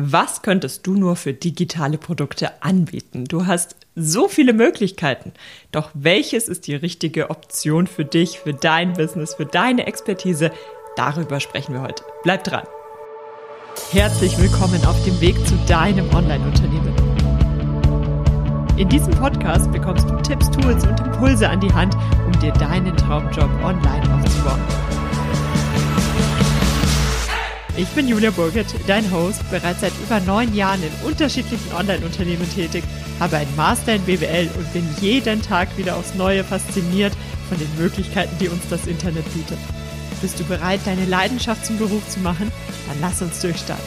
Was könntest du nur für digitale Produkte anbieten? Du hast so viele Möglichkeiten. Doch welches ist die richtige Option für dich, für dein Business, für deine Expertise? Darüber sprechen wir heute. Bleib dran. Herzlich willkommen auf dem Weg zu deinem Online-Unternehmen. In diesem Podcast bekommst du Tipps, Tools und Impulse an die Hand, um dir deinen Traumjob online aufzubauen. Ich bin Julia Burgert, dein Host, bereits seit über neun Jahren in unterschiedlichen Online-Unternehmen tätig, habe einen Master in BWL und bin jeden Tag wieder aufs Neue fasziniert von den Möglichkeiten, die uns das Internet bietet. Bist du bereit, deine Leidenschaft zum Beruf zu machen? Dann lass uns durchstarten.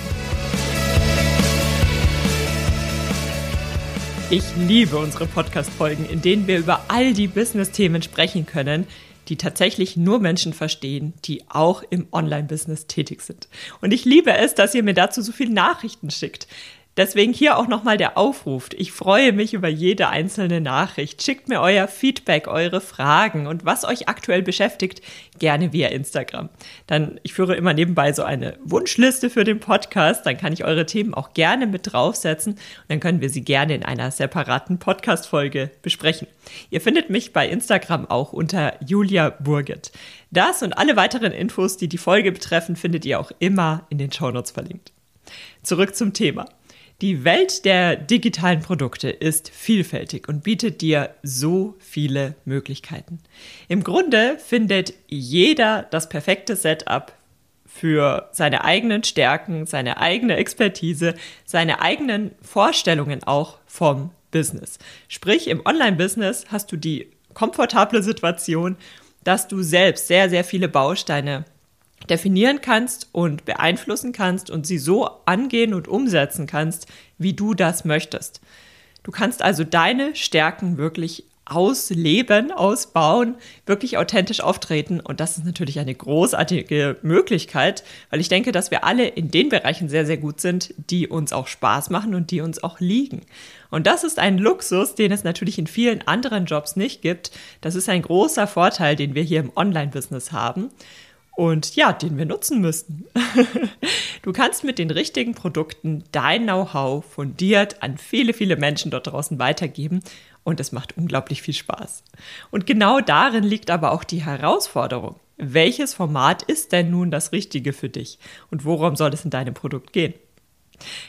Ich liebe unsere Podcast-Folgen, in denen wir über all die Business-Themen sprechen können, die tatsächlich nur Menschen verstehen, die auch im Online-Business tätig sind. Und ich liebe es, dass ihr mir dazu so viele Nachrichten schickt. Deswegen hier auch nochmal der Aufruf. Ich freue mich über jede einzelne Nachricht. Schickt mir euer Feedback, eure Fragen und was euch aktuell beschäftigt, gerne via Instagram. Dann, ich führe immer nebenbei so eine Wunschliste für den Podcast. Dann kann ich eure Themen auch gerne mit draufsetzen und dann können wir sie gerne in einer separaten Podcast-Folge besprechen. Ihr findet mich bei Instagram auch unter Julia Burget. Das und alle weiteren Infos, die die Folge betreffen, findet ihr auch immer in den Shownotes verlinkt. Zurück zum Thema. Die Welt der digitalen Produkte ist vielfältig und bietet dir so viele Möglichkeiten. Im Grunde findet jeder das perfekte Setup für seine eigenen Stärken, seine eigene Expertise, seine eigenen Vorstellungen auch vom Business. Sprich, im Online-Business hast du die komfortable Situation, dass du selbst sehr, sehr viele Bausteine definieren kannst und beeinflussen kannst und sie so angehen und umsetzen kannst, wie du das möchtest. Du kannst also deine Stärken wirklich ausleben, ausbauen, wirklich authentisch auftreten. Und das ist natürlich eine großartige Möglichkeit, weil ich denke, dass wir alle in den Bereichen sehr, sehr gut sind, die uns auch Spaß machen und die uns auch liegen. Und das ist ein Luxus, den es natürlich in vielen anderen Jobs nicht gibt. Das ist ein großer Vorteil, den wir hier im Online-Business haben und ja, den wir nutzen müssten. du kannst mit den richtigen Produkten dein Know-how fundiert an viele, viele Menschen dort draußen weitergeben und es macht unglaublich viel Spaß. Und genau darin liegt aber auch die Herausforderung. Welches Format ist denn nun das Richtige für dich und worum soll es in deinem Produkt gehen?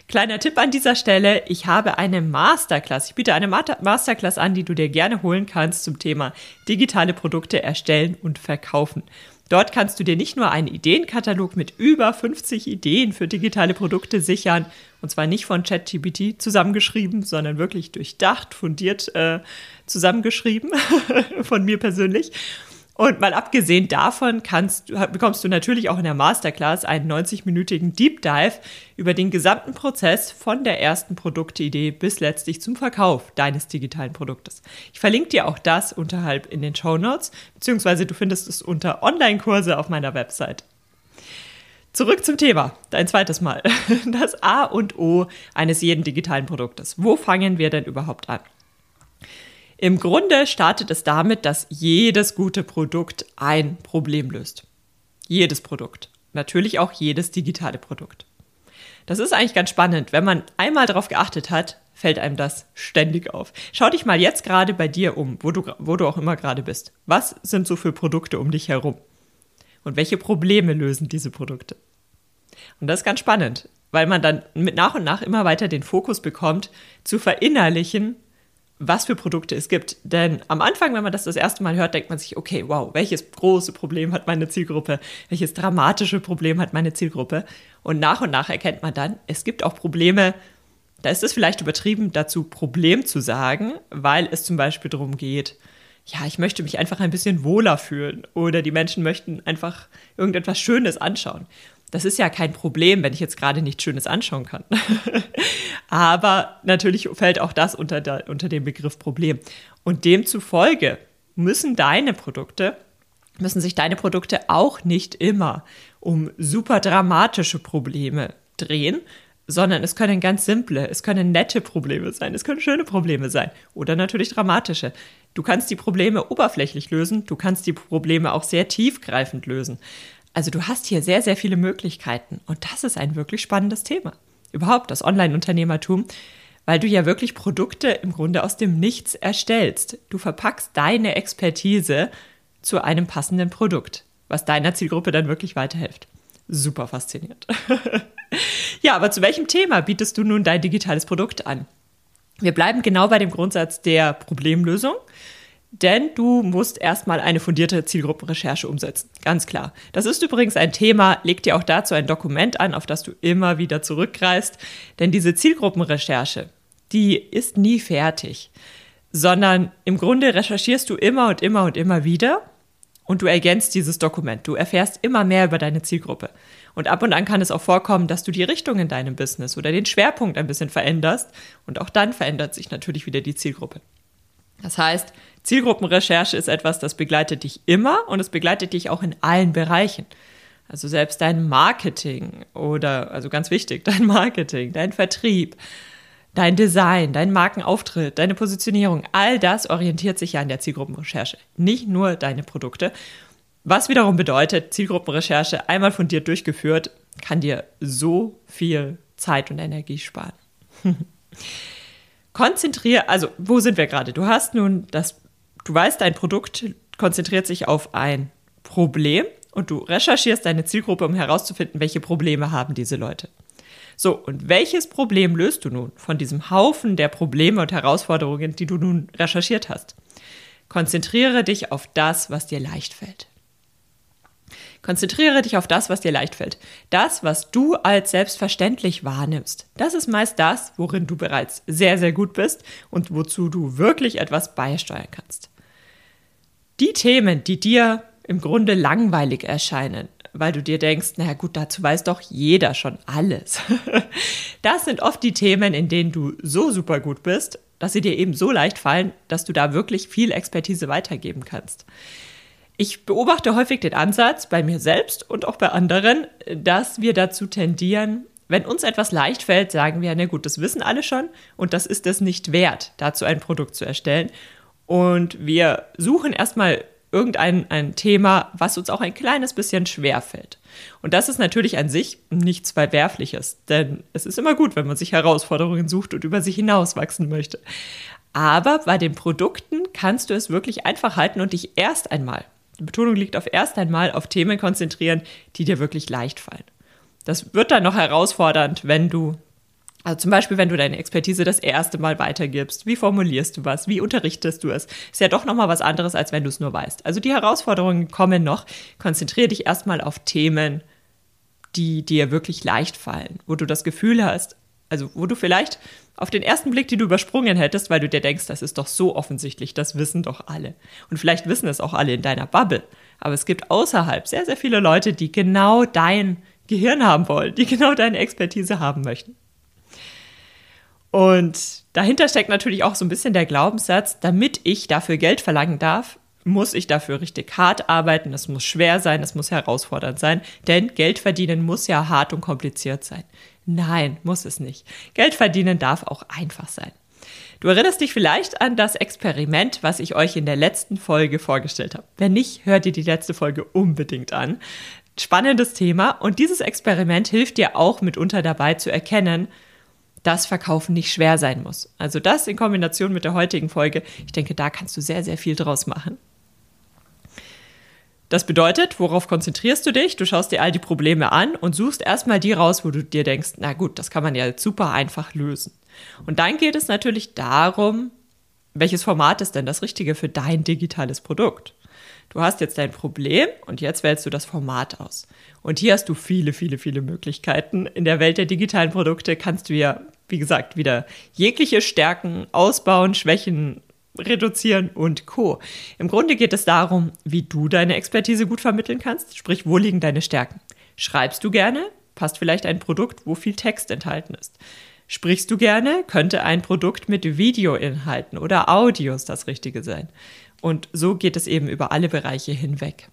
Kleiner Tipp an dieser Stelle, ich habe eine Masterclass. Ich biete eine Masterclass an, die du dir gerne holen kannst zum Thema digitale Produkte erstellen und verkaufen. Dort kannst du dir nicht nur einen Ideenkatalog mit über 50 Ideen für digitale Produkte sichern, und zwar nicht von ChatGPT zusammengeschrieben, sondern wirklich durchdacht, fundiert äh, zusammengeschrieben von mir persönlich. Und mal abgesehen davon kannst, bekommst du natürlich auch in der Masterclass einen 90-minütigen Deep Dive über den gesamten Prozess von der ersten Produktidee bis letztlich zum Verkauf deines digitalen Produktes. Ich verlinke dir auch das unterhalb in den Show Notes, beziehungsweise du findest es unter Online-Kurse auf meiner Website. Zurück zum Thema, dein zweites Mal. Das A und O eines jeden digitalen Produktes. Wo fangen wir denn überhaupt an? Im Grunde startet es damit, dass jedes gute Produkt ein Problem löst. Jedes Produkt. Natürlich auch jedes digitale Produkt. Das ist eigentlich ganz spannend. Wenn man einmal darauf geachtet hat, fällt einem das ständig auf. Schau dich mal jetzt gerade bei dir um, wo du, wo du auch immer gerade bist. Was sind so für Produkte um dich herum? Und welche Probleme lösen diese Produkte? Und das ist ganz spannend, weil man dann mit nach und nach immer weiter den Fokus bekommt, zu verinnerlichen, was für Produkte es gibt. Denn am Anfang, wenn man das das erste Mal hört, denkt man sich, okay, wow, welches große Problem hat meine Zielgruppe? Welches dramatische Problem hat meine Zielgruppe? Und nach und nach erkennt man dann, es gibt auch Probleme, da ist es vielleicht übertrieben, dazu Problem zu sagen, weil es zum Beispiel darum geht, ja, ich möchte mich einfach ein bisschen wohler fühlen oder die Menschen möchten einfach irgendetwas Schönes anschauen. Das ist ja kein Problem, wenn ich jetzt gerade nichts Schönes anschauen kann. Aber natürlich fällt auch das unter, der, unter den Begriff Problem. Und demzufolge müssen deine Produkte, müssen sich deine Produkte auch nicht immer um super dramatische Probleme drehen, sondern es können ganz simple, es können nette Probleme sein, es können schöne Probleme sein oder natürlich dramatische. Du kannst die Probleme oberflächlich lösen, du kannst die Probleme auch sehr tiefgreifend lösen. Also du hast hier sehr, sehr viele Möglichkeiten und das ist ein wirklich spannendes Thema. überhaupt das Online-Unternehmertum, weil du ja wirklich Produkte im Grunde aus dem Nichts erstellst. Du verpackst deine Expertise zu einem passenden Produkt, was deiner Zielgruppe dann wirklich weiterhilft. Super faszinierend. ja, aber zu welchem Thema bietest du nun dein digitales Produkt an? Wir bleiben genau bei dem Grundsatz der Problemlösung. Denn du musst erstmal eine fundierte Zielgruppenrecherche umsetzen. Ganz klar. Das ist übrigens ein Thema, leg dir auch dazu ein Dokument an, auf das du immer wieder zurückgreifst. Denn diese Zielgruppenrecherche, die ist nie fertig. Sondern im Grunde recherchierst du immer und immer und immer wieder und du ergänzt dieses Dokument. Du erfährst immer mehr über deine Zielgruppe. Und ab und an kann es auch vorkommen, dass du die Richtung in deinem Business oder den Schwerpunkt ein bisschen veränderst. Und auch dann verändert sich natürlich wieder die Zielgruppe. Das heißt, Zielgruppenrecherche ist etwas, das begleitet dich immer und es begleitet dich auch in allen Bereichen. Also selbst dein Marketing oder, also ganz wichtig, dein Marketing, dein Vertrieb, dein Design, dein Markenauftritt, deine Positionierung, all das orientiert sich ja an der Zielgruppenrecherche, nicht nur deine Produkte. Was wiederum bedeutet, Zielgruppenrecherche einmal fundiert durchgeführt, kann dir so viel Zeit und Energie sparen. Konzentriere, also wo sind wir gerade? Du hast nun das, du weißt, dein Produkt konzentriert sich auf ein Problem und du recherchierst deine Zielgruppe, um herauszufinden, welche Probleme haben diese Leute. So, und welches Problem löst du nun von diesem Haufen der Probleme und Herausforderungen, die du nun recherchiert hast? Konzentriere dich auf das, was dir leicht fällt. Konzentriere dich auf das, was dir leicht fällt. Das, was du als selbstverständlich wahrnimmst. Das ist meist das, worin du bereits sehr, sehr gut bist und wozu du wirklich etwas beisteuern kannst. Die Themen, die dir im Grunde langweilig erscheinen, weil du dir denkst, naja gut, dazu weiß doch jeder schon alles. Das sind oft die Themen, in denen du so super gut bist, dass sie dir eben so leicht fallen, dass du da wirklich viel Expertise weitergeben kannst. Ich beobachte häufig den Ansatz bei mir selbst und auch bei anderen, dass wir dazu tendieren, wenn uns etwas leicht fällt, sagen wir, na gut, das wissen alle schon und das ist es nicht wert, dazu ein Produkt zu erstellen. Und wir suchen erstmal irgendein ein Thema, was uns auch ein kleines bisschen schwer fällt. Und das ist natürlich an sich nichts Verwerfliches, denn es ist immer gut, wenn man sich Herausforderungen sucht und über sich hinauswachsen möchte. Aber bei den Produkten kannst du es wirklich einfach halten und dich erst einmal Betonung liegt auf erst einmal auf Themen konzentrieren, die dir wirklich leicht fallen. Das wird dann noch herausfordernd, wenn du, also zum Beispiel, wenn du deine Expertise das erste Mal weitergibst. Wie formulierst du was? Wie unterrichtest du es? Ist ja doch nochmal was anderes, als wenn du es nur weißt. Also die Herausforderungen kommen noch. Konzentriere dich erstmal auf Themen, die dir wirklich leicht fallen, wo du das Gefühl hast, also wo du vielleicht auf den ersten Blick, die du übersprungen hättest, weil du dir denkst, das ist doch so offensichtlich, das wissen doch alle. Und vielleicht wissen es auch alle in deiner Bubble. Aber es gibt außerhalb sehr, sehr viele Leute, die genau dein Gehirn haben wollen, die genau deine Expertise haben möchten. Und dahinter steckt natürlich auch so ein bisschen der Glaubenssatz, damit ich dafür Geld verlangen darf, muss ich dafür richtig hart arbeiten, es muss schwer sein, es muss herausfordernd sein, denn Geld verdienen muss ja hart und kompliziert sein. Nein, muss es nicht. Geld verdienen darf auch einfach sein. Du erinnerst dich vielleicht an das Experiment, was ich euch in der letzten Folge vorgestellt habe. Wenn nicht, hört dir die letzte Folge unbedingt an. Spannendes Thema und dieses Experiment hilft dir auch mitunter dabei zu erkennen, dass Verkaufen nicht schwer sein muss. Also das in Kombination mit der heutigen Folge, ich denke, da kannst du sehr, sehr viel draus machen. Das bedeutet, worauf konzentrierst du dich? Du schaust dir all die Probleme an und suchst erstmal die raus, wo du dir denkst, na gut, das kann man ja super einfach lösen. Und dann geht es natürlich darum, welches Format ist denn das Richtige für dein digitales Produkt? Du hast jetzt dein Problem und jetzt wählst du das Format aus. Und hier hast du viele, viele, viele Möglichkeiten. In der Welt der digitalen Produkte kannst du ja, wie gesagt, wieder jegliche Stärken ausbauen, Schwächen reduzieren und Co. Im Grunde geht es darum, wie du deine Expertise gut vermitteln kannst, sprich, wo liegen deine Stärken. Schreibst du gerne? Passt vielleicht ein Produkt, wo viel Text enthalten ist. Sprichst du gerne? Könnte ein Produkt mit Videoinhalten oder Audios das Richtige sein. Und so geht es eben über alle Bereiche hinweg.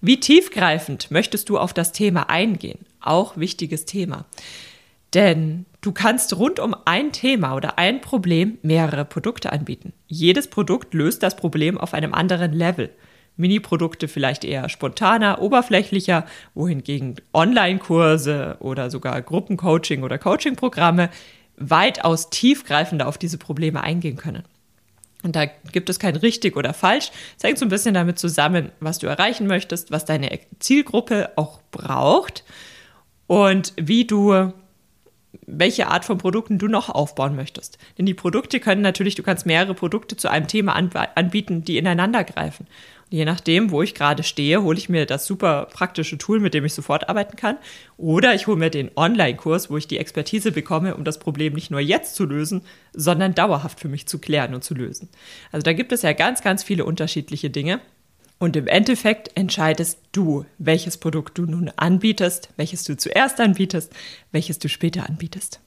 Wie tiefgreifend möchtest du auf das Thema eingehen? Auch wichtiges Thema. Denn du kannst rund um ein Thema oder ein Problem mehrere Produkte anbieten. Jedes Produkt löst das Problem auf einem anderen Level. Mini-Produkte vielleicht eher spontaner, oberflächlicher, wohingegen Online-Kurse oder sogar Gruppencoaching oder Coaching-Programme weitaus tiefgreifender auf diese Probleme eingehen können. Und da gibt es kein richtig oder falsch. Es hängt so ein bisschen damit zusammen, was du erreichen möchtest, was deine Zielgruppe auch braucht und wie du welche Art von Produkten du noch aufbauen möchtest. Denn die Produkte können natürlich, du kannst mehrere Produkte zu einem Thema anbieten, die ineinander greifen. Und je nachdem, wo ich gerade stehe, hole ich mir das super praktische Tool, mit dem ich sofort arbeiten kann. Oder ich hole mir den Online-Kurs, wo ich die Expertise bekomme, um das Problem nicht nur jetzt zu lösen, sondern dauerhaft für mich zu klären und zu lösen. Also da gibt es ja ganz, ganz viele unterschiedliche Dinge. Und im Endeffekt entscheidest du, welches Produkt du nun anbietest, welches du zuerst anbietest, welches du später anbietest.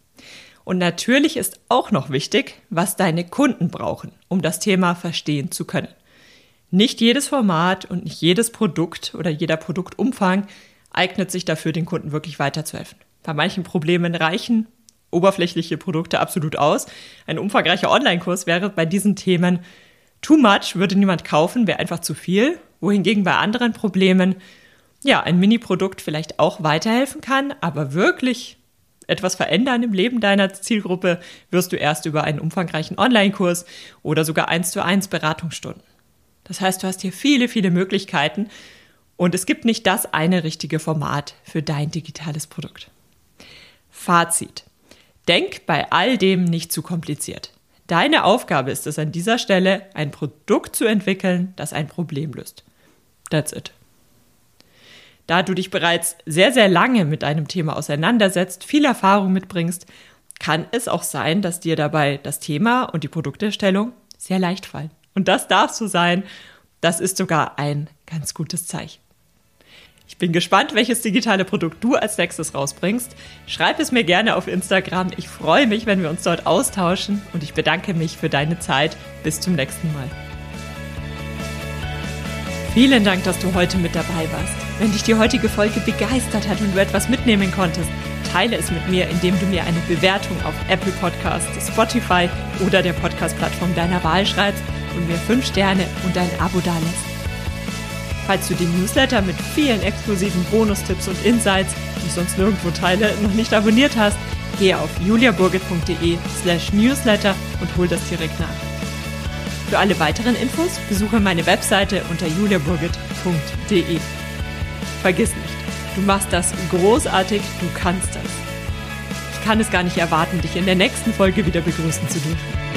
Und natürlich ist auch noch wichtig, was deine Kunden brauchen, um das Thema verstehen zu können. Nicht jedes Format und nicht jedes Produkt oder jeder Produktumfang eignet sich dafür, den Kunden wirklich weiterzuhelfen. Bei manchen Problemen reichen oberflächliche Produkte absolut aus. Ein umfangreicher Online-Kurs wäre bei diesen Themen Too much würde niemand kaufen, wäre einfach zu viel. Wohingegen bei anderen Problemen ja ein Mini-Produkt vielleicht auch weiterhelfen kann, aber wirklich etwas verändern im Leben deiner Zielgruppe wirst du erst über einen umfangreichen Online-Kurs oder sogar eins zu eins Beratungsstunden. Das heißt, du hast hier viele, viele Möglichkeiten und es gibt nicht das eine richtige Format für dein digitales Produkt. Fazit. Denk bei all dem nicht zu kompliziert. Deine Aufgabe ist es an dieser Stelle, ein Produkt zu entwickeln, das ein Problem löst. That's it. Da du dich bereits sehr, sehr lange mit einem Thema auseinandersetzt, viel Erfahrung mitbringst, kann es auch sein, dass dir dabei das Thema und die Produkterstellung sehr leicht fallen. Und das darf so sein. Das ist sogar ein ganz gutes Zeichen. Bin gespannt, welches digitale Produkt du als nächstes rausbringst. Schreib es mir gerne auf Instagram. Ich freue mich, wenn wir uns dort austauschen und ich bedanke mich für deine Zeit. Bis zum nächsten Mal. Vielen Dank, dass du heute mit dabei warst. Wenn dich die heutige Folge begeistert hat und du etwas mitnehmen konntest, teile es mit mir, indem du mir eine Bewertung auf Apple Podcasts, Spotify oder der Podcast-Plattform deiner Wahl schreibst und mir 5 Sterne und ein Abo dalässt. Falls du den Newsletter mit vielen exklusiven Bonustipps und Insights, die ich sonst nirgendwo teile, noch nicht abonniert hast, gehe auf juliaburgit.de slash newsletter und hol das direkt nach. Für alle weiteren Infos besuche meine Webseite unter juliaburgit.de. Vergiss nicht, du machst das großartig, du kannst das. Ich kann es gar nicht erwarten, dich in der nächsten Folge wieder begrüßen zu dürfen.